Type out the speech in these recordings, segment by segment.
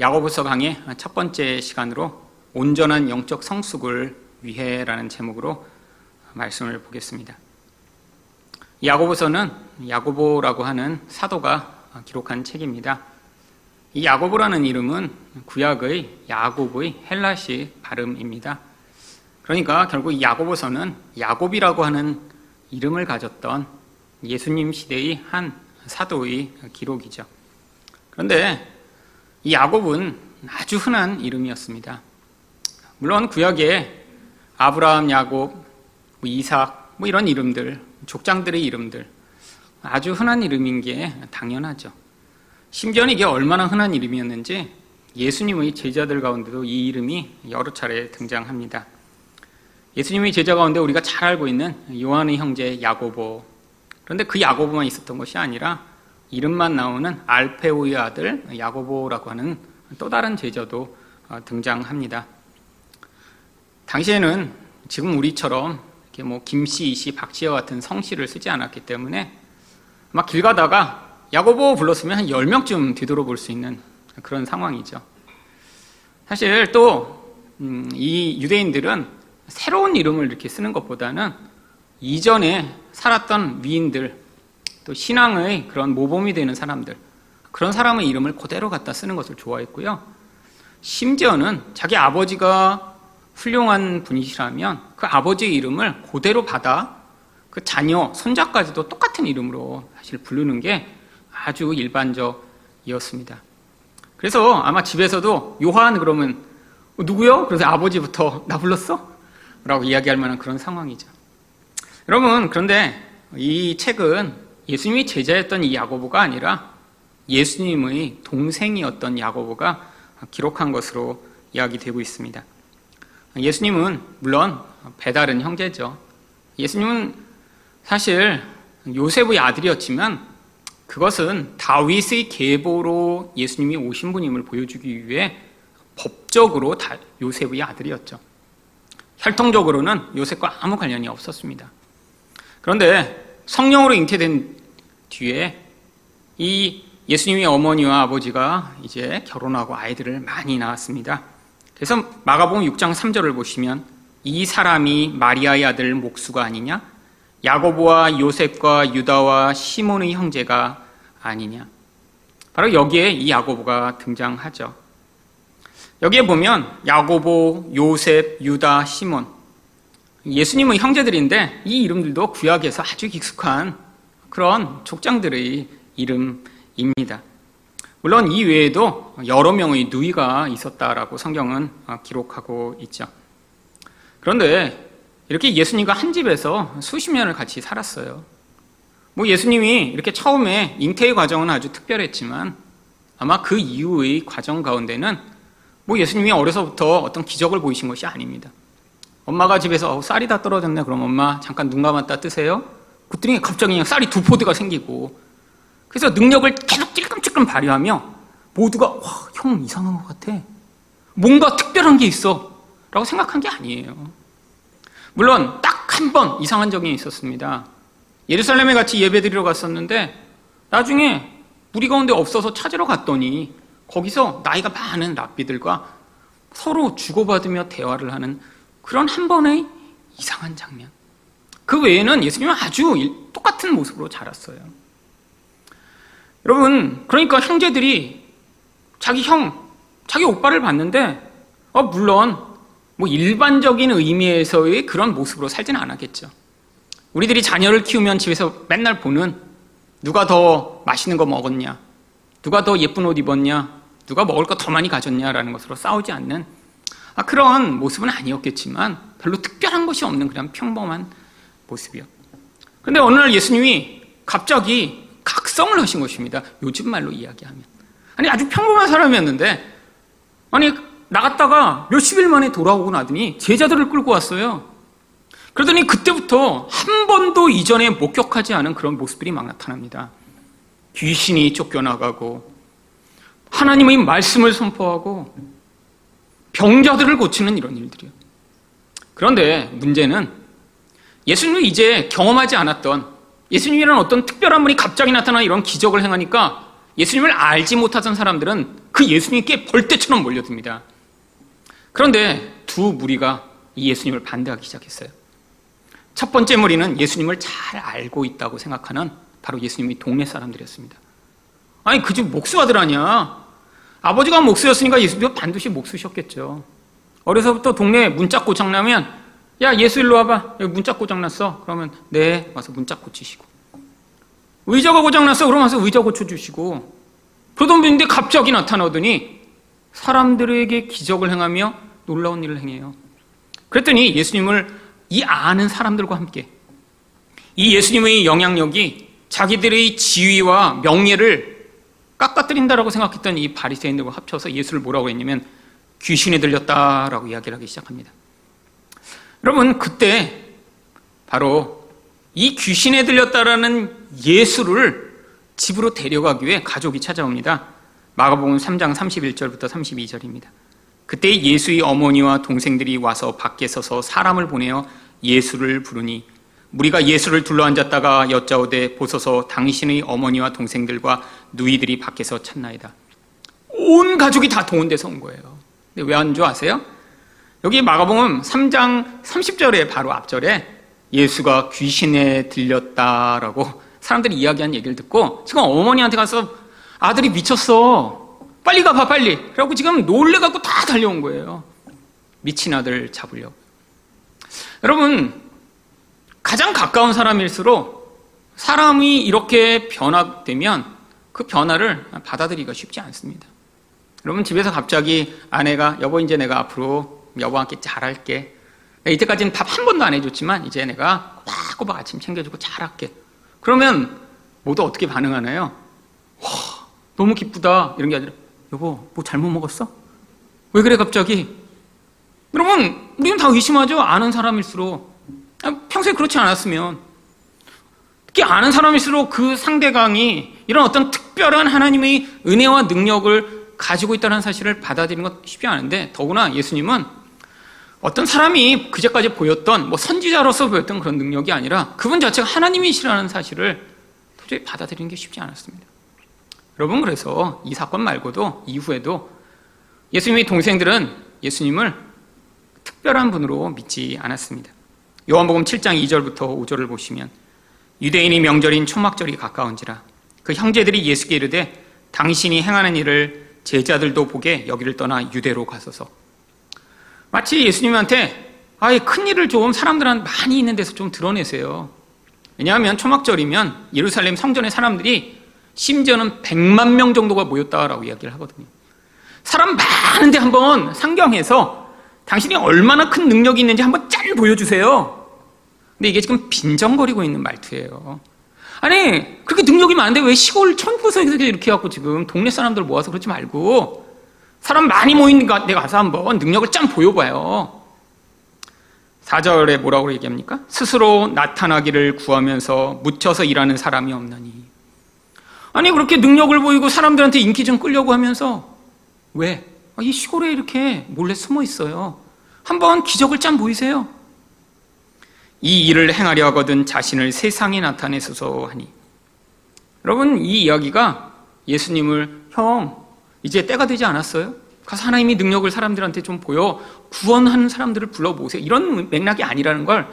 야고보서 강의 첫 번째 시간으로 온전한 영적 성숙을 위해라는 제목으로 말씀을 보겠습니다. 야고보서는 야고보라고 하는 사도가 기록한 책입니다. 이 야고보라는 이름은 구약의 야곱의 헬라식 발음입니다. 그러니까 결국 야고보서는 야곱이라고 하는 이름을 가졌던 예수님 시대의 한 사도의 기록이죠. 그런데 이 야곱은 아주 흔한 이름이었습니다. 물론 구약에 아브라함, 야곱, 뭐 이삭 뭐 이런 이름들, 족장들의 이름들 아주 흔한 이름인 게 당연하죠. 심지어는 이게 얼마나 흔한 이름이었는지 예수님의 제자들 가운데도 이 이름이 여러 차례 등장합니다. 예수님의 제자 가운데 우리가 잘 알고 있는 요한의 형제 야고보. 그런데 그 야고보만 있었던 것이 아니라 이름만 나오는 알페오의 아들 야고보라고 하는 또 다른 제자도 어, 등장합니다. 당시에는 지금 우리처럼 이렇게 뭐 김씨, 이씨, 박씨와 같은 성씨를 쓰지 않았기 때문에 막 길 가다가 야고보 불렀으면 한 10명쯤 뒤돌아볼 수 있는 그런 상황이죠. 사실 또이 음, 유대인들은 새로운 이름을 이렇게 쓰는 것보다는 이전에 살았던 위인들 또 신앙의 그런 모범이 되는 사람들 그런 사람의 이름을 그대로 갖다 쓰는 것을 좋아했고요. 심지어는 자기 아버지가 훌륭한 분이시라면 그 아버지의 이름을 그대로 받아 그 자녀, 손자까지도 똑같은 이름으로 사실 부르는 게 아주 일반적이었습니다. 그래서 아마 집에서도 요한 그러면 어, 누구요? 그래서 아버지부터 나 불렀어? 라고 이야기할 만한 그런 상황이죠. 여러분, 그런데 이 책은 예수님이 제자였던 이 야고보가 아니라 예수님의 동생이었던 야고보가 기록한 것으로 이야기되고 있습니다. 예수님은 물론 배다른 형제죠. 예수님은 사실 요셉의 아들이었지만 그것은 다윗의 계보로 예수님이 오신 분임을 보여주기 위해 법적으로 요셉의 아들이었죠. 혈통적으로는 요셉과 아무 관련이 없었습니다. 그런데 성령으로 잉태된 뒤에 이 예수님의 어머니와 아버지가 이제 결혼하고 아이들을 많이 낳았습니다. 그래서 마가복음 6장 3절을 보시면 이 사람이 마리아의 아들 목수가 아니냐? 야고보와 요셉과 유다와 시몬의 형제가 아니냐. 바로 여기에 이 야고보가 등장하죠. 여기에 보면 야고보, 요셉, 유다, 시몬 예수님의 형제들인데 이 이름들도 구약에서 아주 익숙한 그런 족장들의 이름입니다. 물론 이 외에도 여러 명의 누이가 있었다라고 성경은 기록하고 있죠. 그런데 이렇게 예수님과 한 집에서 수십 년을 같이 살았어요. 뭐 예수님이 이렇게 처음에 잉태의 과정은 아주 특별했지만 아마 그 이후의 과정 가운데는 뭐 예수님이 어려서부터 어떤 기적을 보이신 것이 아닙니다. 엄마가 집에서 어, 쌀이 다 떨어졌네. 그럼 엄마 잠깐 눈 감았다 뜨세요. 그랬더니 갑자기 쌀이 두 포드가 생기고 그래서 능력을 계속 찔끔찔끔 발휘하며 모두가 와, 형 이상한 것 같아. 뭔가 특별한 게 있어. 라고 생각한 게 아니에요. 물론 딱 한 번 이상한 적이 있었습니다. 예루살렘에 같이 예배드리러 갔었는데 나중에 우리 가운데 없어서 찾으러 갔더니 거기서 나이가 많은 랍비들과 서로 주고받으며 대화를 하는 그런 한 번의 이상한 장면. 그 외에는 예수님은 아주 똑같은 모습으로 자랐어요. 여러분, 그러니까 형제들이 자기 형, 자기 오빠를 봤는데, 어, 물론 뭐 일반적인 의미에서의 그런 모습으로 살지는 않았겠죠. 우리들이 자녀를 키우면 집에서 맨날 보는 누가 더 맛있는 거 먹었냐, 누가 더 예쁜 옷 입었냐, 누가 먹을 거 더 많이 가졌냐라는 것으로 싸우지 않는 아, 그런 모습은 아니었겠지만 별로 특별한 것이 없는 그냥 평범한 모습이요. 근데 어느 날 예수님이 갑자기 각성을 하신 것입니다. 요즘 말로 이야기하면. 아니, 아주 평범한 사람이었는데, 아니, 나갔다가 몇십 일 만에 돌아오고 나더니 제자들을 끌고 왔어요. 그러더니 그때부터 한 번도 이전에 목격하지 않은 그런 모습들이 막 나타납니다. 귀신이 쫓겨나가고 하나님의 말씀을 선포하고 병자들을 고치는 이런 일들이요. 그런데 문제는 예수님이 이제 경험하지 않았던 예수님이라는 어떤 특별한 분이 갑자기 나타나 이런 기적을 행하니까 예수님을 알지 못하던 사람들은 그 예수님께 벌떼처럼 몰려듭니다. 그런데 두 무리가 이 예수님을 반대하기 시작했어요. 첫 번째 무리는 예수님을 잘 알고 있다고 생각하는 바로 예수님이 동네 사람들이었습니다. 아니 그 집 목수 아들 아니야. 아버지가 목수였으니까 예수님도 반드시 목수셨겠죠. 어려서부터 동네에 문짝 고장 나면 야 예수 일로 와봐. 여기 문짝 고장 났어. 그러면 네 와서 문짝 고치시고 의자가 고장 났어. 그러면 와서 의자 고쳐주시고 그러던 분인데 갑자기 나타나더니 사람들에게 기적을 행하며 놀라운 일을 행해요. 그랬더니 예수님을 이 아는 사람들과 함께 이 예수님의 영향력이 자기들의 지위와 명예를 깎아뜨린다라고 생각했던 이 바리새인들과 합쳐서 예수를 뭐라고 했냐면 귀신에 들렸다라고 이야기를 하기 시작합니다. 여러분 그때 바로 이 귀신에 들렸다라는 예수를 집으로 데려가기 위해 가족이 찾아옵니다. 마가복음 3장 31절부터 32절입니다. 그때 예수의 어머니와 동생들이 와서 밖에 서서 사람을 보내어 예수를 부르니 무리가 예수를 둘러앉았다가 여짜오되 보소서 당신의 어머니와 동생들과 누이들이 밖에서 찾나이다. 온 가족이 다 동원돼서 온 거예요. 근데 왜안줄 아세요? 여기 마가복음 3장 30절에 바로 앞절에 예수가 귀신에 들렸다라고 사람들이 이야기한 얘기를 듣고 지금 어머니한테 가서 아들이 미쳤어. 빨리 가봐, 빨리. 그래갖고 지금 놀래갖고 다 달려온 거예요. 미친 아들 잡으려고. 여러분, 가장 가까운 사람일수록 사람이 이렇게 변화되면 그 변화를 받아들이기가 쉽지 않습니다. 여러분, 집에서 갑자기 아내가, 여보, 이제 내가 앞으로 여보와 함께 잘할게. 이때까지는 밥 한 번도 안 해줬지만, 이제 내가 꼬박꼬박 아침 챙겨주고 잘할게. 그러면 모두 어떻게 반응하나요? 와, 너무 기쁘다. 이런 게 아니라, 여보, 뭐 잘못 먹었어? 왜 그래, 갑자기? 여러분, 우리는 다 의심하죠? 아는 사람일수록. 아, 평소에 그렇지 않았으면. 특히 아는 사람일수록 그 상대방이 이런 어떤 특별한 하나님의 은혜와 능력을 가지고 있다는 사실을 받아들이는 것 쉽지 않은데, 더구나 예수님은 어떤 사람이 그제까지 보였던 뭐 선지자로서 보였던 그런 능력이 아니라 그분 자체가 하나님이시라는 사실을 도저히 받아들이는 게 쉽지 않았습니다. 여러분 그래서 이 사건 말고도 이후에도 예수님의 동생들은 예수님을 특별한 분으로 믿지 않았습니다. 요한복음 7장 2절부터 5절을 보시면 유대인이 명절인 초막절이 가까운지라 그 형제들이 예수께 이르되 당신이 행하는 일을 제자들도 보게 여기를 떠나 유대로 가소서 마치 예수님한테 아예 큰 일을 좀 사람들한 많이 있는 데서 좀 드러내세요. 왜냐하면 초막절이면 예루살렘 성전의 사람들이 심지어는 100만 명 정도가 모였다라고 이야기를 하거든요. 사람 많은데 한번 상경해서 당신이 얼마나 큰 능력이 있는지 한번 짠 보여주세요. 근데 이게 지금 빈정거리고 있는 말투예요. 아니, 그렇게 능력이 많은데 왜 시골 천구석에서 이렇게 갖고 지금 동네 사람들 모아서 그러지 말고 사람 많이 모인 데 가서 한번 능력을 짠 보여봐요. 4절에 뭐라고 얘기합니까? 스스로 나타나기를 구하면서 묻혀서 일하는 사람이 없나니. 아니, 그렇게 능력을 보이고 사람들한테 인기 좀 끌려고 하면서 왜? 아, 이 시골에 이렇게 몰래 숨어 있어요. 한번 기적을 짠 보이세요. 이 일을 행하려 하거든 자신을 세상에 나타내소서 하니. 여러분, 이 이야기가 예수님을 형, 이제 때가 되지 않았어요? 가서 하나님이 능력을 사람들한테 좀 보여 구원하는 사람들을 불러보세요. 이런 맥락이 아니라는 걸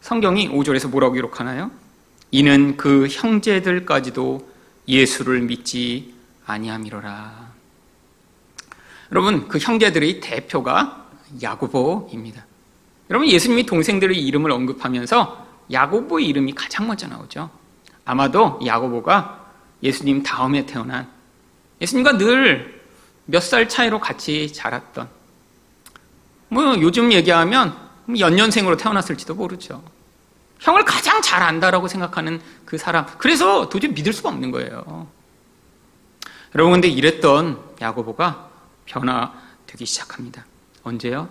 성경이 5절에서 뭐라고 기록하나요? 이는 그 형제들까지도 예수를 믿지 아니함이로라. 여러분, 그 형제들의 대표가 야고보입니다. 여러분, 예수님이 동생들의 이름을 언급하면서 야고보의 이름이 가장 먼저 나오죠. 아마도 야고보가 예수님 다음에 태어난 예수님과 늘 몇 살 차이로 같이 자랐던 뭐 요즘 얘기하면 연년생으로 태어났을지도 모르죠. 형을 가장 잘 안다라고 생각하는 그 사람. 그래서 도저히 믿을 수가 없는 거예요. 여러분 근데 이랬던 야고보가 변화되기 시작합니다. 언제요?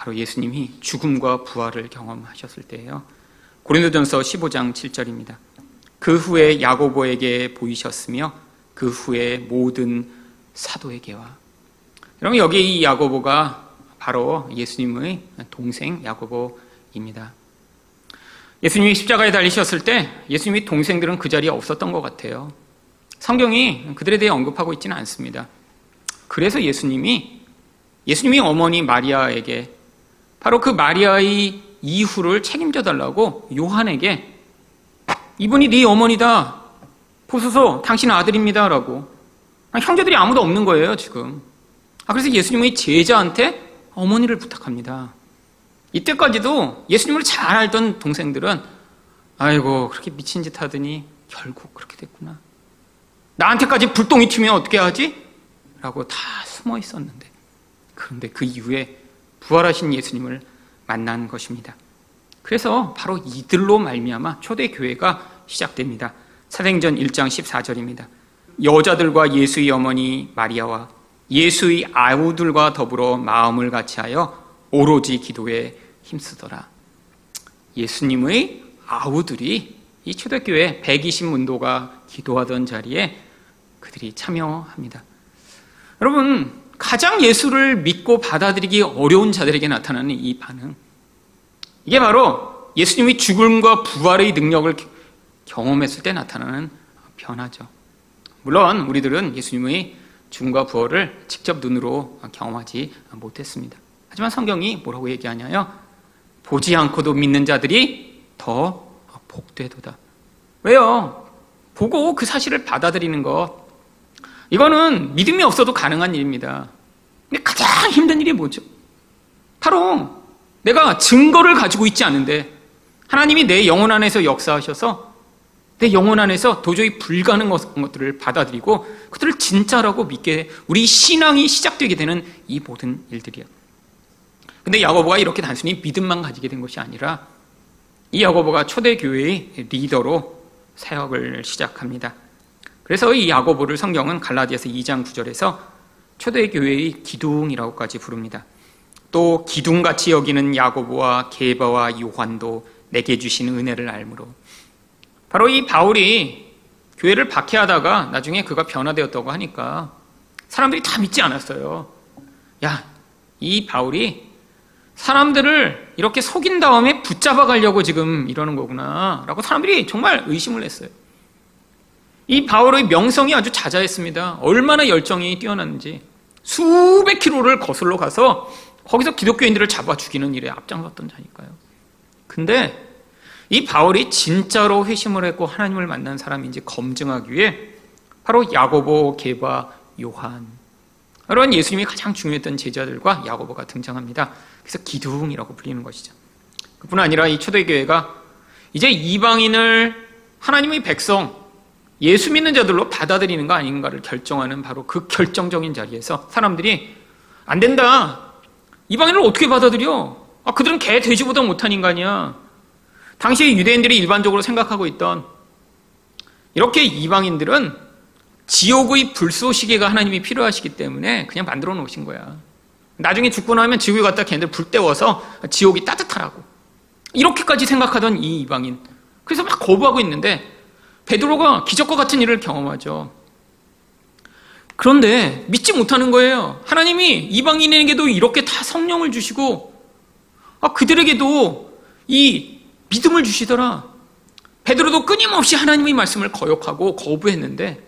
바로 예수님이 죽음과 부활을 경험하셨을 때예요. 고린도전서 15장 7절입니다. 그 후에 야고보에게 보이셨으며 그 후에 모든 사도에게와 여러분 여기 이 야고보가 바로 예수님의 동생 야고보입니다. 예수님이 십자가에 달리셨을 때 예수님의 동생들은 그 자리에 없었던 것 같아요. 성경이 그들에 대해 언급하고 있지는 않습니다. 그래서 예수님이 예수님이 어머니 마리아에게 바로 그 마리아의 이후를 책임져 달라고 요한에게 이분이 네 어머니다. 보소서 당신 아들입니다 라고 형제들이 아무도 없는 거예요 지금. 아, 그래서 예수님의 제자한테 어머니를 부탁합니다. 이때까지도 예수님을 잘 알던 동생들은 아이고 그렇게 미친 짓 하더니 결국 그렇게 됐구나. 나한테까지 불똥이 튀면 어떻게 하지? 라고 다 숨어 있었는데 그런데 그 이후에 부활하신 예수님을 만난 것입니다. 그래서 바로 이들로 말미암아 초대 교회가 시작됩니다. 사행전 1장 14절입니다. 여자들과 예수의 어머니 마리아와 예수의 아우들과 더불어 마음을 같이하여 오로지 기도에 힘쓰더라. 예수님의 아우들이 이 초대교회 120문도가 기도하던 자리에 그들이 참여합니다. 여러분, 가장 예수를 믿고 받아들이기 어려운 자들에게 나타나는 이 반응. 이게 바로 예수님이 죽음과 부활의 능력을 경험했을 때 나타나는 변화죠. 물론 우리들은 예수님의 죽음과 부활을 직접 눈으로 경험하지 못했습니다. 하지만 성경이 뭐라고 얘기하냐요? 보지 않고도 믿는 자들이 더 복되도다. 왜요? 보고 그 사실을 받아들이는 것. 이거는 믿음이 없어도 가능한 일입니다. 근데 가장 힘든 일이 뭐죠? 바로 내가 증거를 가지고 있지 않은데 하나님이 내 영혼 안에서 역사하셔서 내 영혼 안에서 도저히 불가능한 것들을 받아들이고 그들을 진짜라고 믿게 우리 신앙이 시작되게 되는 이 모든 일들이야. 근데 야고보가 이렇게 단순히 믿음만 가지게 된 것이 아니라 이 야고보가 초대교회의 리더로 사역을 시작합니다. 그래서 이 야고보를 성경은 갈라디아서 2장 9절에서 초대 교회의 기둥이라고까지 부릅니다. 또 기둥같이 여기는 야고보와 게바와 요한도 내게 주신 은혜를 알므로 바로 이 바울이 교회를 박해하다가 나중에 그가 변화되었다고 하니까 사람들이 다 믿지 않았어요. 야, 이 바울이 사람들을 이렇게 속인 다음에 붙잡아 가려고 지금 이러는 거구나. 라고 사람들이 정말 의심을 했어요. 이 바울의 명성이 아주 자자했습니다. 얼마나 열정이 뛰어났는지. 수백 킬로를 거슬러 가서 거기서 기독교인들을 잡아 죽이는 일에 앞장섰던 자니까요. 근데 이 바울이 진짜로 회심을 했고 하나님을 만난 사람인지 검증하기 위해 바로 야고보, 게바, 요한 이런 예수님이 가장 중요했던 제자들과 야고보가 등장합니다. 그래서 기둥이라고 불리는 것이죠. 그뿐 아니라 이 초대교회가 이제 이방인을 하나님의 백성, 예수 믿는 자들로 받아들이는 거 아닌가를 결정하는 바로 그 결정적인 자리에서 사람들이 안 된다. 이방인을 어떻게 받아들여? 아, 그들은 개, 돼지보다 못한 인간이야. 당시 유대인들이 일반적으로 생각하고 있던 이렇게 이방인들은 지옥의 불쏘시개가 하나님이 필요하시기 때문에 그냥 만들어 놓으신 거야. 나중에 죽고 나면 지옥에 갔다 걔네들 불 때워서 지옥이 따뜻하라고. 이렇게까지 생각하던 이 이방인. 그래서 막 거부하고 있는데 베드로가 기적과 같은 일을 경험하죠. 그런데 믿지 못하는 거예요. 하나님이 이방인에게도 이렇게 다 성령을 주시고 아, 그들에게도 이 믿음을 주시더라. 베드로도 끊임없이 하나님의 말씀을 거역하고 거부했는데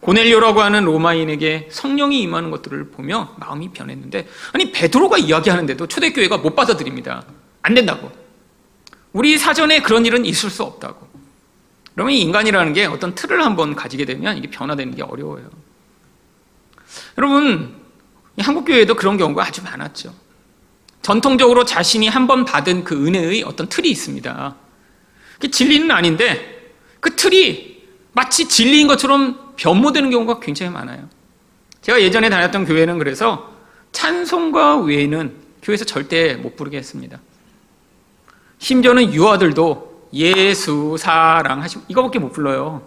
고넬료라고 하는 로마인에게 성령이 임하는 것들을 보며 마음이 변했는데 아니 베드로가 이야기하는데도 초대교회가 못 받아들입니다. 안 된다고. 우리 사전에 그런 일은 있을 수 없다고. 그러면 인간이라는 게 어떤 틀을 한번 가지게 되면 이게 변화되는 게 어려워요. 여러분, 한국 교회에도 그런 경우가 아주 많았죠. 전통적으로 자신이 한 번 받은 그 은혜의 어떤 틀이 있습니다. 그 진리는 아닌데 그 틀이 마치 진리인 것처럼 변모되는 경우가 굉장히 많아요. 제가 예전에 다녔던 교회는 그래서 찬송가 외에는 교회에서 절대 못 부르게 했습니다. 심지어는 유아들도 예수 사랑 하시 이거밖에 못 불러요.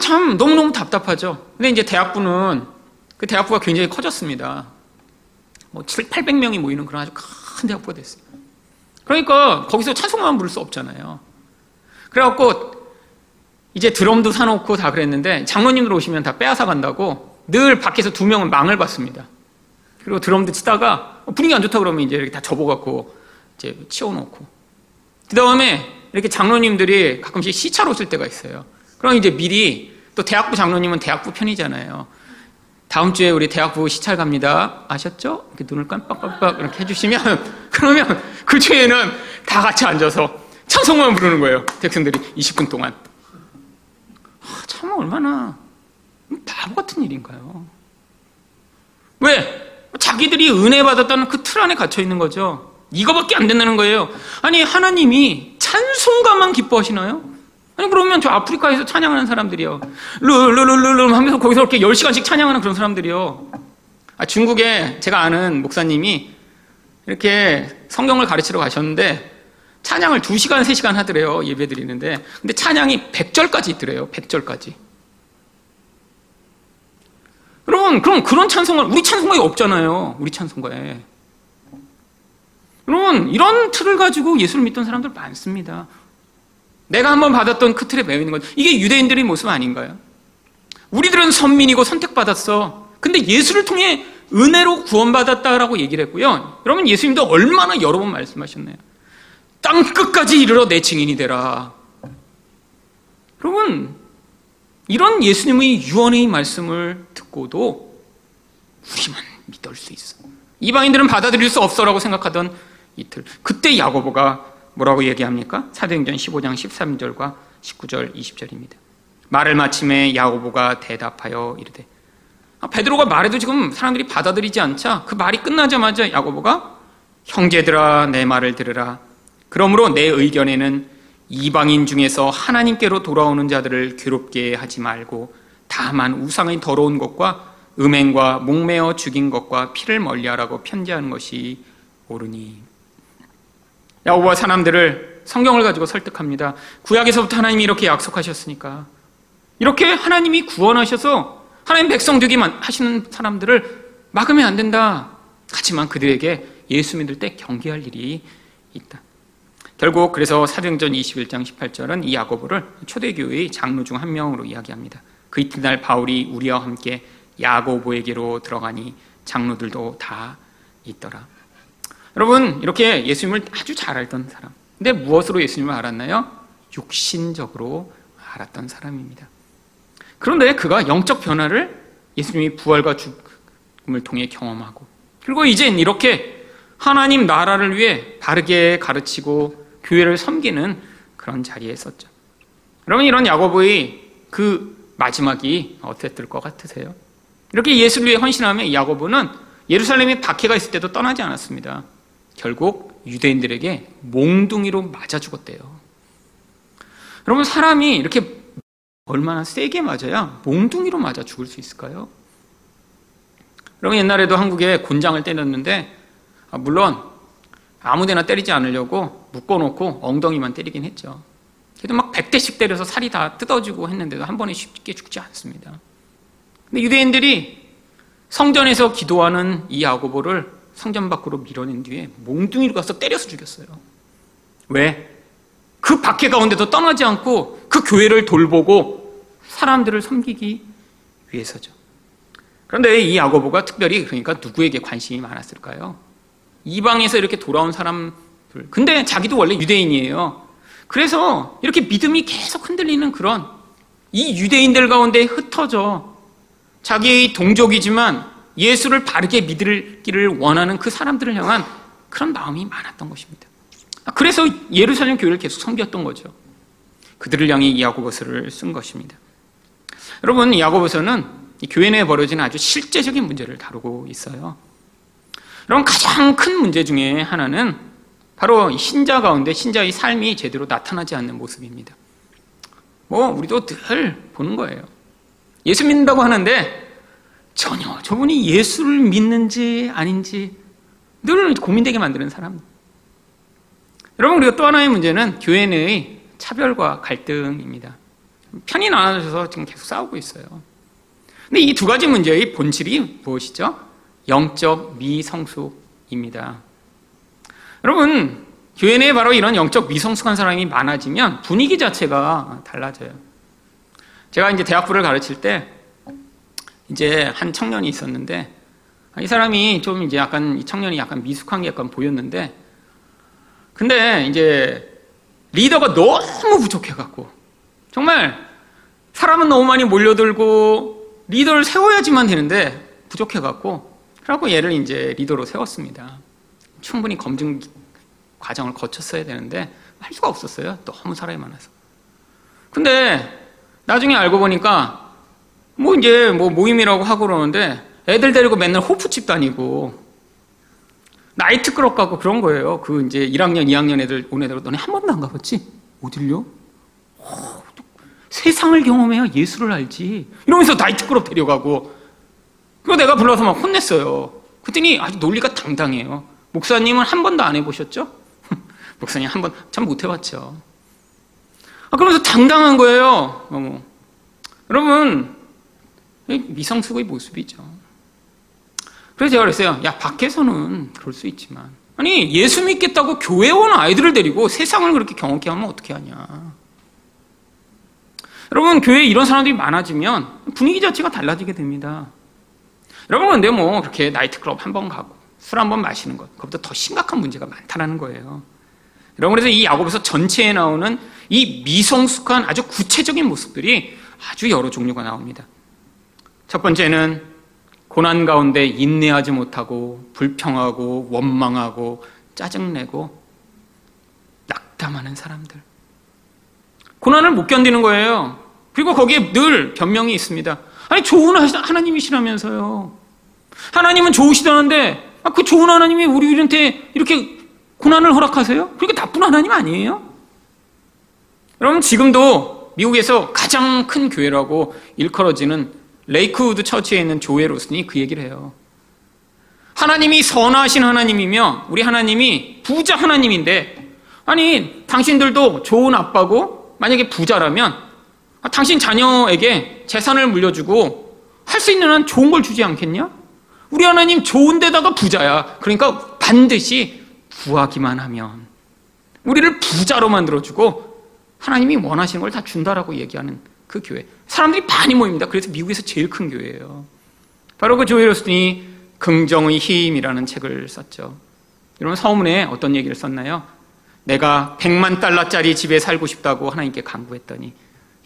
참 너무너무 답답하죠. 근데 이제 대학부는 그 대학부가 굉장히 커졌습니다. 뭐 7, 800명이 모이는 그런 아주 큰 대학부가 됐어요. 그러니까 거기서 찬송만 부를 수 없잖아요. 그래갖고 이제 드럼도 사놓고 다 그랬는데 장로님들 오시면 다 빼앗아 간다고 늘 밖에서 두 명은 망을 받습니다. 그리고 드럼도 치다가 분위기 안 좋다 그러면 이제 이렇게 다 접어갖고 이제 치워놓고 그 다음에 이렇게 장로님들이 가끔씩 시차로 쓸 때가 있어요. 그럼 이제 미리 또 대학부 장로님은 대학부 편이잖아요. 다음 주에 우리 대학부 시찰 갑니다. 아셨죠? 이렇게 눈을 깜빡깜빡 이렇게 해주시면 그러면 그 주에는 다 같이 앉아서 찬송만 부르는 거예요. 대학생들이 20분 동안. 아, 참 얼마나 바보 같은 일인가요? 왜? 자기들이 은혜 받았다는 그 틀 안에 갇혀 있는 거죠. 이거밖에 안 된다는 거예요. 아니 하나님이 찬송가만 기뻐하시나요? 아니 그러면 저 아프리카에서 찬양하는 사람들이요. 르르르르르 하면서 거기서 이렇게 10시간씩 찬양하는 그런 사람들이요. 아, 중국에 제가 아는 목사님이 이렇게 성경을 가르치러 가셨는데 찬양을 2시간, 3시간 하더래요. 예배 드리는데. 근데 찬양이 100절까지 있더래요. 100절까지. 그럼, 그럼 그런 찬송가, 우리 찬송가에 없잖아요. 우리 찬송가에. 그러면 이런 틀을 가지고 예수를 믿던 사람들 많습니다. 내가 한번 받았던 그 틀에 매여 있는 것. 이게 유대인들의 모습 아닌가요? 우리들은 선민이고 선택받았어. 근데 예수를 통해 은혜로 구원받았다라고 얘기를 했고요. 여러분 예수님도 얼마나 여러 번 말씀하셨나요? 땅 끝까지 이르러 내 증인이 되라. 여러분 이런 예수님의 유언의 말씀을 듣고도 우리만 믿을 수 있어. 이방인들은 받아들일 수 없어라고 생각하던 이틀. 그때 야고보가 뭐라고 얘기합니까? 사도행전 15장 13절과 19절 20절입니다. 말을 마침에 야고보가 대답하여 이르되 아, 베드로가 말해도 지금 사람들이 받아들이지 않자 그 말이 끝나자마자 야고보가 형제들아 내 말을 들으라 그러므로 내 의견에는 이방인 중에서 하나님께로 돌아오는 자들을 괴롭게 하지 말고 다만 우상의 더러운 것과 음행과 목매어 죽인 것과 피를 멀리하라고 편지하는 것이 옳으니 야고보와 사람들을 성경을 가지고 설득합니다. 구약에서부터 하나님이 이렇게 약속하셨으니까 이렇게 하나님이 구원하셔서 하나님 백성 되게 하시는 사람들을 막으면 안 된다. 하지만 그들에게 예수 믿을 때 경계할 일이 있다. 결국 그래서 사도행전 21장 18절은 이 야고보를 초대교회의 장로 중 한 명으로 이야기합니다. 그 이튿날 바울이 우리와 함께 야고보에게로 들어가니 장로들도 다 있더라. 여러분 이렇게 예수님을 아주 잘 알던 사람. 근데 무엇으로 예수님을 알았나요? 육신적으로 알았던 사람입니다. 그런데 그가 영적 변화를 예수님이 부활과 죽음을 통해 경험하고 그리고 이젠 이렇게 하나님 나라를 위해 바르게 가르치고 교회를 섬기는 그런 자리에 있었죠. 여러분 이런 야고보의 그 마지막이 어땠을 것 같으세요? 이렇게 예수를 위해 헌신하며 야고보는 예루살렘에 박해가 있을 때도 떠나지 않았습니다. 결국 유대인들에게 몽둥이로 맞아 죽었대요. 여러분 사람이 이렇게 얼마나 세게 맞아야 몽둥이로 맞아 죽을 수 있을까요? 여러분 옛날에도 한국에 곤장을 때렸는데 아, 물론 아무데나 때리지 않으려고 묶어놓고 엉덩이만 때리긴 했죠. 그래도 막 100대씩 때려서 살이 다 뜯어지고 했는데도 한 번에 쉽게 죽지 않습니다. 근데 유대인들이 성전에서 기도하는 이 야고보를 성전 밖으로 밀어낸 뒤에 몽둥이로 가서 때려서 죽였어요. 왜? 그 박해 가운데도 떠나지 않고 그 교회를 돌보고 사람들을 섬기기 위해서죠. 그런데 이 야고보가 특별히 그러니까 누구에게 관심이 많았을까요? 이방에서 이렇게 돌아온 사람들. 근데 자기도 원래 유대인이에요. 그래서 이렇게 믿음이 계속 흔들리는 그런 이 유대인들 가운데 흩어져 자기의 동족이지만 예수를 바르게 믿기를 원하는 그 사람들을 향한 그런 마음이 많았던 것입니다. 그래서 예루살렘 교회를 계속 섬겼던 거죠. 그들을 향해 이 야고보서를 쓴 것입니다. 여러분, 야고보서는 교회 내에 벌어진 아주 실제적인 문제를 다루고 있어요. 여러분, 가장 큰 문제 중에 하나는 바로 신자 가운데 신자의 삶이 제대로 나타나지 않는 모습입니다. 뭐, 우리도 늘 보는 거예요. 예수 믿는다고 하는데 전혀 저분이 예수를 믿는지 아닌지 늘 고민되게 만드는 사람. 여러분 그리고 또 하나의 문제는 교회 내의 차별과 갈등입니다. 편이 나눠져서 지금 계속 싸우고 있어요. 근데 이 두 가지 문제의 본질이 무엇이죠? 영적 미성숙입니다. 여러분 교회 내에 바로 이런 영적 미성숙한 사람이 많아지면 분위기 자체가 달라져요. 제가 이제 대학부를 가르칠 때 이제 한 청년이 있었는데 이 사람이 좀 이제 약간 이 청년이 약간 미숙한 게 약간 보였는데 근데 이제 리더가 너무 부족해갖고 정말 사람은 너무 많이 몰려들고 리더를 세워야지만 되는데 부족해갖고 그래갖고 얘를 이제 리더로 세웠습니다. 충분히 검증 과정을 거쳤어야 되는데 할 수가 없었어요. 너무 사람이 많아서. 근데 나중에 알고 보니까 뭐 이제 뭐 모임이라고 하고 그러는데 애들 데리고 맨날 호프집 다니고 나이트클럽 가고 그런 거예요. 그 이제 1학년, 2학년 애들 온 애들 너네 한 번도 안 가봤지? 어딜요? 어, 세상을 경험해야 예수를 알지. 이러면서 나이트클럽 데려가고. 그거 내가 불러서 막 혼냈어요. 그랬더니 아주 논리가 당당해요. 목사님은 한 번도 안 해보셨죠? 목사님 한 번 참 못 해봤죠. 아, 그러면서 당당한 거예요. 너무. 여러분, 미성숙의 모습이죠. 그래서 제가 그랬어요. 야, 밖에서는 그럴 수 있지만. 아니, 예수 믿겠다고 교회 온 아이들을 데리고 세상을 그렇게 경험케 하면 어떻게 하냐. 여러분, 교회에 이런 사람들이 많아지면 분위기 자체가 달라지게 됩니다. 여러분, 근데 뭐, 그렇게 나이트클럽 한 번 가고, 술 한 번 마시는 것, 그것보다 더 심각한 문제가 많다는 거예요. 여러분, 그래서 이 야곱에서 전체에 나오는 이 미성숙한 아주 구체적인 모습들이 아주 여러 종류가 나옵니다. 첫 번째는 고난 가운데 인내하지 못하고, 불평하고, 원망하고, 짜증내고, 낙담하는 사람들. 고난을 못 견디는 거예요. 그리고 거기에 늘 변명이 있습니다. 아니, 좋은 하나님이시라면서요. 하나님은 좋으시다는데, 아, 그 좋은 하나님이 우리한테 이렇게 고난을 허락하세요? 그러니까 나쁜 하나님 아니에요? 여러분, 지금도 미국에서 가장 큰 교회라고 일컬어지는 Lakewood Church에 있는 조엘 오스틴이 그 얘기를 해요. 하나님이 선하신 하나님이며, 우리 하나님이 부자 하나님인데, 아니, 당신들도 좋은 아빠고, 만약에 부자라면, 아, 당신 자녀에게 재산을 물려주고 할 수 있는 한 좋은 걸 주지 않겠냐? 우리 하나님 좋은 데다가 부자야. 그러니까 반드시 구하기만 하면 우리를 부자로 만들어주고 하나님이 원하시는 걸 다 준다라고 얘기하는 그 교회. 사람들이 많이 모입니다. 그래서 미국에서 제일 큰 교회예요. 바로 그 조엘 로스틴이 긍정의 힘이라는 책을 썼죠. 여러분 서문에 어떤 얘기를 썼나요? 내가 100만 달러짜리 집에 살고 싶다고 하나님께 강구했더니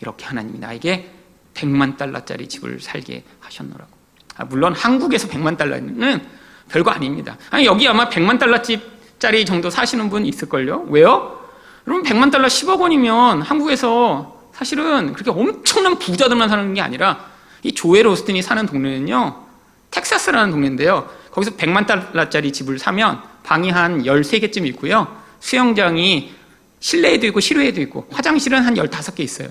이렇게 하나님이 나에게 100만 달러짜리 집을 살게 하셨노라고. 아, 물론 한국에서 100만 달러는 별거 아닙니다. 아니, 여기 아마 100만 달러짜리 정도 사시는 분 있을걸요? 왜요? 여러분, 100만 달러 10억 원이면 한국에서 사실은 그렇게 엄청난 부자들만 사는 게 아니라 이 조엘 오스틴이 사는 동네는요, 텍사스라는 동네인데요. 거기서 100만 달러짜리 집을 사면 방이 한 13개쯤 있고요. 수영장이 실내에도 있고 실외에도 있고 화장실은 한 15개 있어요.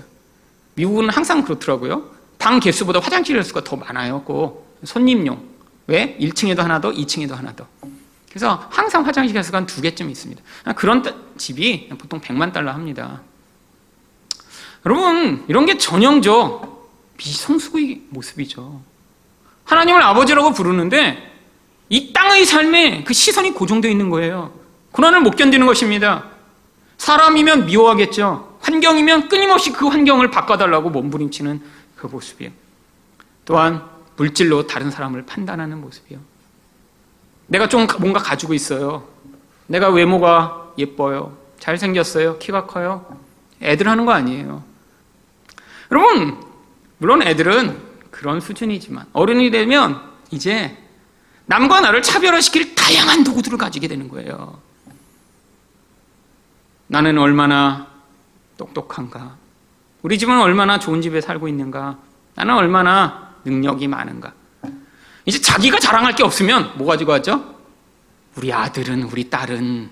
미국은 항상 그렇더라고요. 방 개수보다 화장실 개수가 더 많아요. 그 손님용. 왜? 1층에도 하나 더, 2층에도 하나 더. 그래서 항상 화장실 개수가 한 두 개쯤 있습니다. 그런 집이 보통 100만 달러 합니다. 여러분, 이런 게 전형적 미성숙의 모습이죠. 하나님을 아버지라고 부르는데 이 땅의 삶에 그 시선이 고정되어 있는 거예요. 고난을 못 견디는 것입니다. 사람이면 미워하겠죠. 환경이면 끊임없이 그 환경을 바꿔달라고 몸부림치는 그 모습이에요. 또한 물질로 다른 사람을 판단하는 모습이에요. 내가 좀 뭔가 가지고 있어요. 내가 외모가 예뻐요. 잘생겼어요. 키가 커요. 애들 하는 거 아니에요. 여러분, 물론 애들은 그런 수준이지만 어른이 되면 이제 남과 나를 차별화시킬 다양한 도구들을 가지게 되는 거예요. 나는 얼마나 똑똑한가? 우리 집은 얼마나 좋은 집에 살고 있는가? 나는 얼마나 능력이 많은가? 이제 자기가 자랑할 게 없으면 뭐 가지고 하죠? 우리 아들은, 우리 딸은.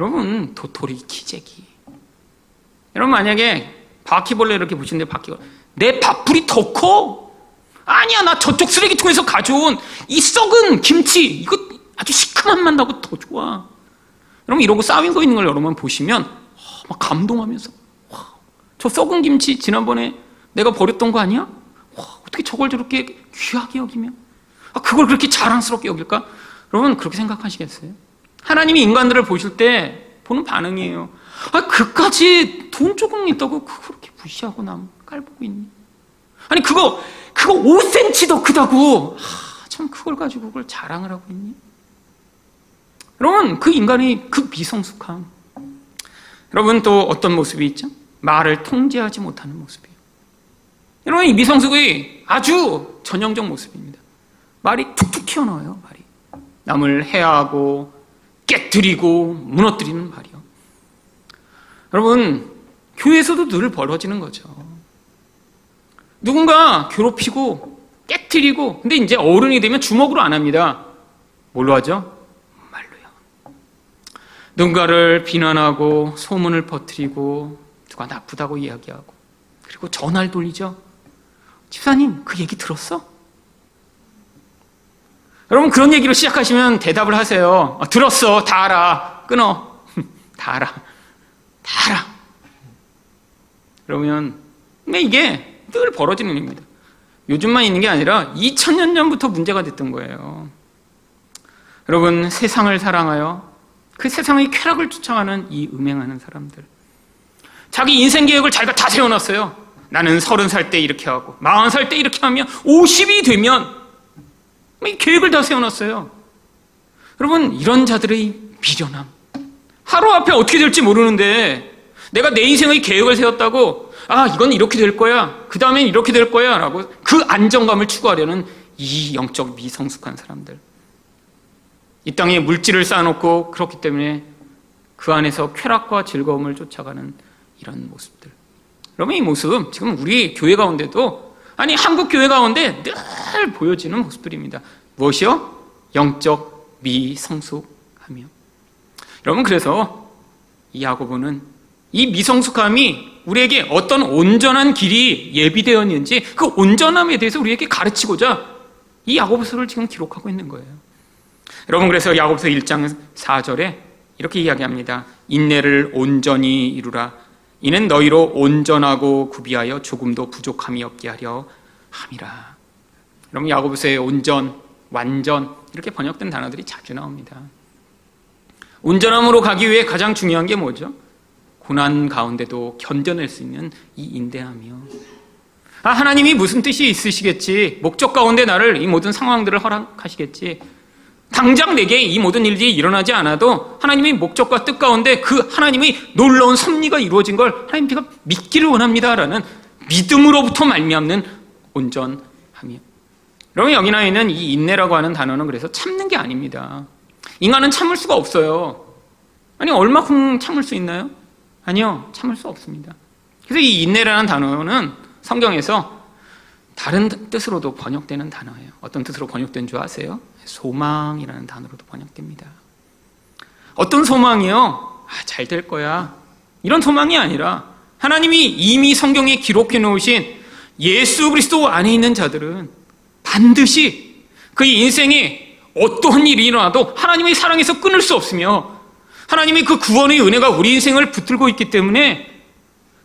여러분, 도토리 기재기. 여러분, 만약에 바퀴벌레 이렇게 보시는데 바퀴벌레. 내 밥풀이 더 커? 아니야, 나 저쪽 쓰레기통에서 가져온 이 썩은 김치. 이거 아주 시큼한 맛 나고 더 좋아. 여러분, 이러고 싸우고 있는 걸 여러분 보시면 막 감동하면서 와, 저 썩은 김치 지난번에 내가 버렸던 거 아니야? 와, 어떻게 저걸 저렇게 귀하게 여기며 아, 그걸 그렇게 자랑스럽게 여길까? 여러분 그렇게 생각하시겠어요? 하나님이 인간들을 보실 때 보는 반응이에요. 아, 그까지 돈 조금 있다고 그렇게 무시하고 남 깔보고 있니? 아니 그거 그거 5cm 더 크다고 아, 참 그걸 가지고 그걸 자랑을 하고 있니? 여러분 그 인간의 그 미성숙함 여러분 또 어떤 모습이 있죠? 말을 통제하지 못하는 모습이에요. 여러분 이 미성숙의 아주 전형적 모습입니다. 말이 툭툭 튀어나와요. 말이 남을 해하고 깨뜨리고 무너뜨리는 말이요. 여러분 교회에서도 늘 벌어지는 거죠. 누군가 괴롭히고 깨뜨리고 근데 이제 어른이 되면 주먹으로 안 합니다. 뭘로 하죠? 말로요. 누군가를 비난하고 소문을 퍼뜨리고 누가 나쁘다고 이야기하고 그리고 전화를 돌리죠. 집사님 그 얘기 들었어? 여러분 그런 얘기로 시작하시면 대답을 하세요. 아, 들었어 다 알아 끊어 다 알아 다 알아. 그러면 이게 늘 벌어지는 일입니다. 요즘만 있는 게 아니라 2000년 전부터 문제가 됐던 거예요. 여러분, 세상을 사랑하여 그 세상의 쾌락을 쫓아가는 이 음행하는 사람들. 자기 인생 계획을 자기가 다 세워놨어요. 나는 서른 살 때 이렇게 하고, 마흔 살 때 이렇게 하면, 50이 되면, 이 계획을 다 세워놨어요. 여러분, 이런 자들의 미련함. 하루 앞에 어떻게 될지 모르는데, 내가 내 인생의 계획을 세웠다고, 아, 이건 이렇게 될 거야. 그 다음엔 이렇게 될 거야. 라고 그 안정감을 추구하려는 이 영적 미성숙한 사람들. 이 땅에 물질을 쌓아놓고 그렇기 때문에 그 안에서 쾌락과 즐거움을 쫓아가는 이런 모습들. 여러분, 이 모습, 지금 우리 교회 가운데도, 아니, 한국 교회 가운데 늘 보여지는 모습들입니다. 무엇이요? 영적 미성숙하며. 여러분, 그래서 이 야고보는 이 미성숙함이 우리에게 어떤 온전한 길이 예비되었는지 그 온전함에 대해서 우리에게 가르치고자 이 야고보서를 지금 기록하고 있는 거예요. 여러분 그래서 야고보서 1장 4절에 이렇게 이야기합니다. 인내를 온전히 이루라. 이는 너희로 온전하고 구비하여 조금도 부족함이 없게 하려 함이라. 여러분 야고보서의 온전, 완전 이렇게 번역된 단어들이 자주 나옵니다. 온전함으로 가기 위해 가장 중요한 게 뭐죠? 고난 가운데도 견뎌낼 수 있는 이 인대함이요. 아, 하나님이 무슨 뜻이 있으시겠지. 목적 가운데 나를 이 모든 상황들을 허락하시겠지. 당장 내게 이 모든 일들이 일어나지 않아도 하나님의 목적과 뜻 가운데 그 하나님의 놀라운 섭리가 이루어진 걸 하나님 제가 믿기를 원합니다라는 믿음으로부터 말미암는 온전함이요. 여러분 여기 나 있는 이 인내라고 하는 단어는 그래서 참는 게 아닙니다. 인간은 참을 수가 없어요. 아니 얼마큼 참을 수 있나요? 아니요, 참을 수 없습니다. 그래서 이 인내라는 단어는 성경에서 다른 뜻으로도 번역되는 단어예요. 어떤 뜻으로 번역된 줄 아세요? 소망이라는 단어로도 번역됩니다. 어떤 소망이요? 아, 잘 될 거야. 이런 소망이 아니라 하나님이 이미 성경에 기록해 놓으신 예수 그리스도 안에 있는 자들은 반드시 그의 인생에 어떠한 일이 일어나도 하나님의 사랑에서 끊을 수 없으며 하나님의 그 구원의 은혜가 우리 인생을 붙들고 있기 때문에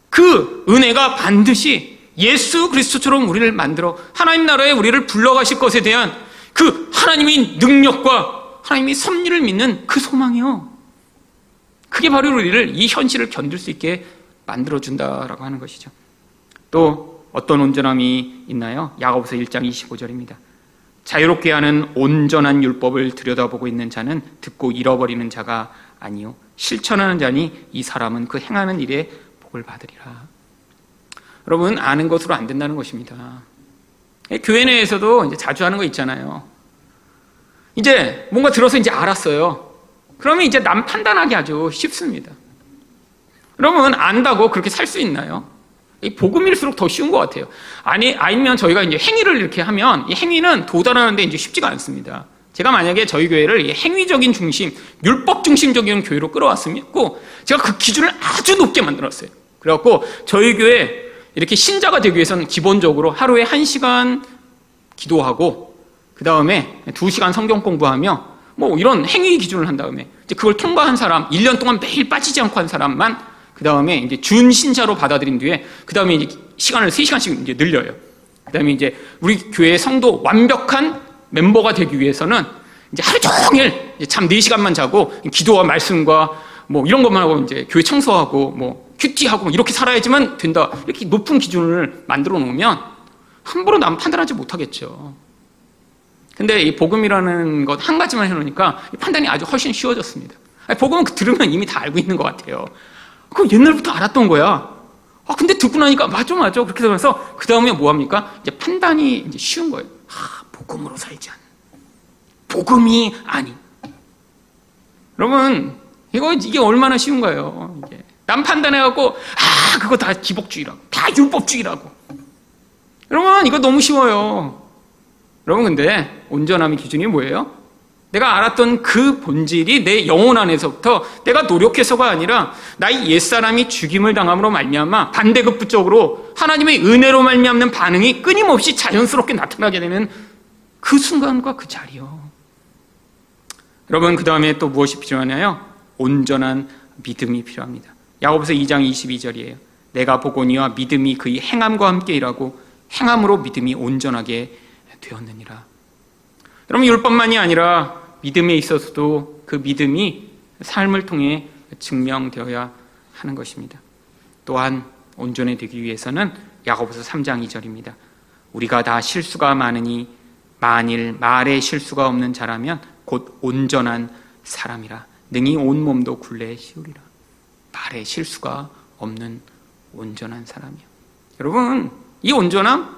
그 은혜가 반드시 예수 그리스도처럼 우리를 만들어 하나님 나라에 우리를 불러가실 것에 대한 그 하나님의 능력과 하나님의 섭리를 믿는 그 소망이요. 그게 바로 우리를 이 현실을 견딜 수 있게 만들어준다라고 하는 것이죠. 또 어떤 온전함이 있나요? 야고보서 1장 25절입니다. 자유롭게 하는 온전한 율법을 들여다보고 있는 자는 듣고 잃어버리는 자가 아니요 실천하는 자니 이 사람은 그 행하는 일에 복을 받으리라. 여러분 아는 것으로 안 된다는 것입니다. 교회 내에서도 이제 자주 하는 거 있잖아요. 이제 뭔가 들어서 이제 알았어요. 그러면 이제 남 판단하기 아주 쉽습니다. 그러면 안다고 그렇게 살 수 있나요? 이 복음일수록 더 쉬운 것 같아요. 아니, 아니면 저희가 이제 행위를 이렇게 하면 이 행위는 도달하는데 이제 쉽지가 않습니다. 제가 만약에 저희 교회를 행위적인 중심, 율법 중심적인 교회로 끌어왔으고 제가 그 기준을 아주 높게 만들었어요. 그래갖고 저희 교회 이렇게 신자가 되기 위해서는 기본적으로 하루에 한 시간 기도하고 그 다음에 두 시간 성경 공부하며 뭐 이런 행위 기준을 한 다음에 이제 그걸 통과한 사람, 1년 동안 매일 빠지지 않고 한 사람만 그 다음에 이제 준신자로 받아들인 뒤에 그 다음에 이제 시간을 3시간씩 이제 늘려요. 그 다음에 이제 우리 교회 성도 완벽한 멤버가 되기 위해서는 이제 하루 종일 잠 4시간만 자고 기도와 말씀과 뭐 이런 것만 하고 이제 교회 청소하고 뭐 큐티하고 이렇게 살아야지만 된다. 이렇게 높은 기준을 만들어 놓으면 함부로 남 판단하지 못하겠죠. 근데 이 복음이라는 것 한 가지만 해놓으니까 판단이 아주 훨씬 쉬워졌습니다. 복음은 들으면 이미 다 알고 있는 것 같아요. 그거 옛날부터 알았던 거야. 아, 근데 듣고 나니까 맞아, 맞아. 그렇게 되면서 그 다음에 뭐 합니까? 이제 판단이 이제 쉬운 거예요. 아, 복음으로 살지 않는. 복음이 아닌. 여러분, 이거, 이게 얼마나 쉬운 거예요. 이게. 남 판단해갖고, 아, 그거 다 기복주의라고. 다 율법주의라고. 여러분, 이거 너무 쉬워요. 여러분, 근데 온전함의 기준이 뭐예요? 내가 알았던 그 본질이 내 영혼 안에서부터 내가 노력해서가 아니라 나의 옛사람이 죽임을 당함으로 말미암아 반대급부적으로 하나님의 은혜로 말미암는 반응이 끊임없이 자연스럽게 나타나게 되는 그 순간과 그 자리요. 여러분 그 다음에 또 무엇이 필요하냐요? 온전한 믿음이 필요합니다. 야고보서 2장 22절이에요. 내가 보고니와 믿음이 그의 행함과 함께 일하고 행함으로 믿음이 온전하게 되었느니라. 여러분 율법만이 아니라 믿음에 있어서도 그 믿음이 삶을 통해 증명되어야 하는 것입니다. 또한 온전해지기 위해서는 야고보서 3장 2절입니다. 우리가 다 실수가 많으니 만일 말에 실수가 없는 자라면 곧 온전한 사람이라 능히 온 몸도 굴레에 씌우리라. 말에 실수가 없는 온전한 사람이요. 여러분 이 온전함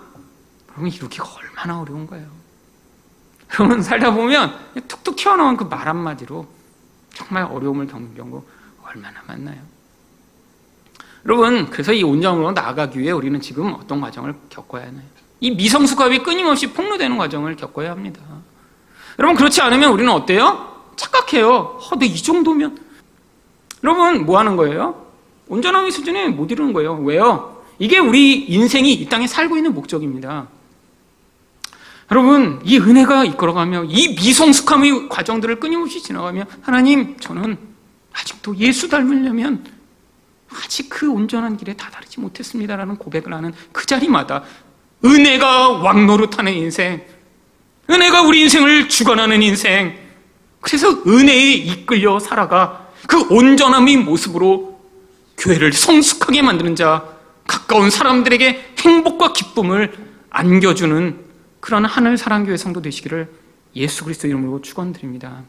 여러분 이루기가 얼마나 어려운 거예요. 여러분 살다 보면 툭툭 튀어나온 그 말 한마디로 정말 어려움을 겪는 경우 얼마나 많나요? 여러분 그래서 이 온전으로 나아가기 위해 우리는 지금 어떤 과정을 겪어야 하나요? 이 미성숙함이 끊임없이 폭로되는 과정을 겪어야 합니다. 여러분 그렇지 않으면 우리는 어때요? 착각해요. 어, 내이 정도면 여러분 뭐 하는 거예요? 온전함의 수준에 못 이루는 거예요. 왜요? 이게 우리 인생이 이 땅에 살고 있는 목적입니다. 여러분, 이 은혜가 이끌어가며 이 미성숙함의 과정들을 끊임없이 지나가며 하나님, 저는 아직도 예수 닮으려면 아직 그 온전한 길에 다다르지 못했습니다라는 고백을 하는 그 자리마다 은혜가 왕노릇하는 인생, 은혜가 우리 인생을 주관하는 인생, 그래서 은혜에 이끌려 살아가 그 온전함의 모습으로 교회를 성숙하게 만드는 자, 가까운 사람들에게 행복과 기쁨을 안겨주는 그런 하늘 사랑교회 성도 되시기를 예수 그리스도 이름으로 축원드립니다.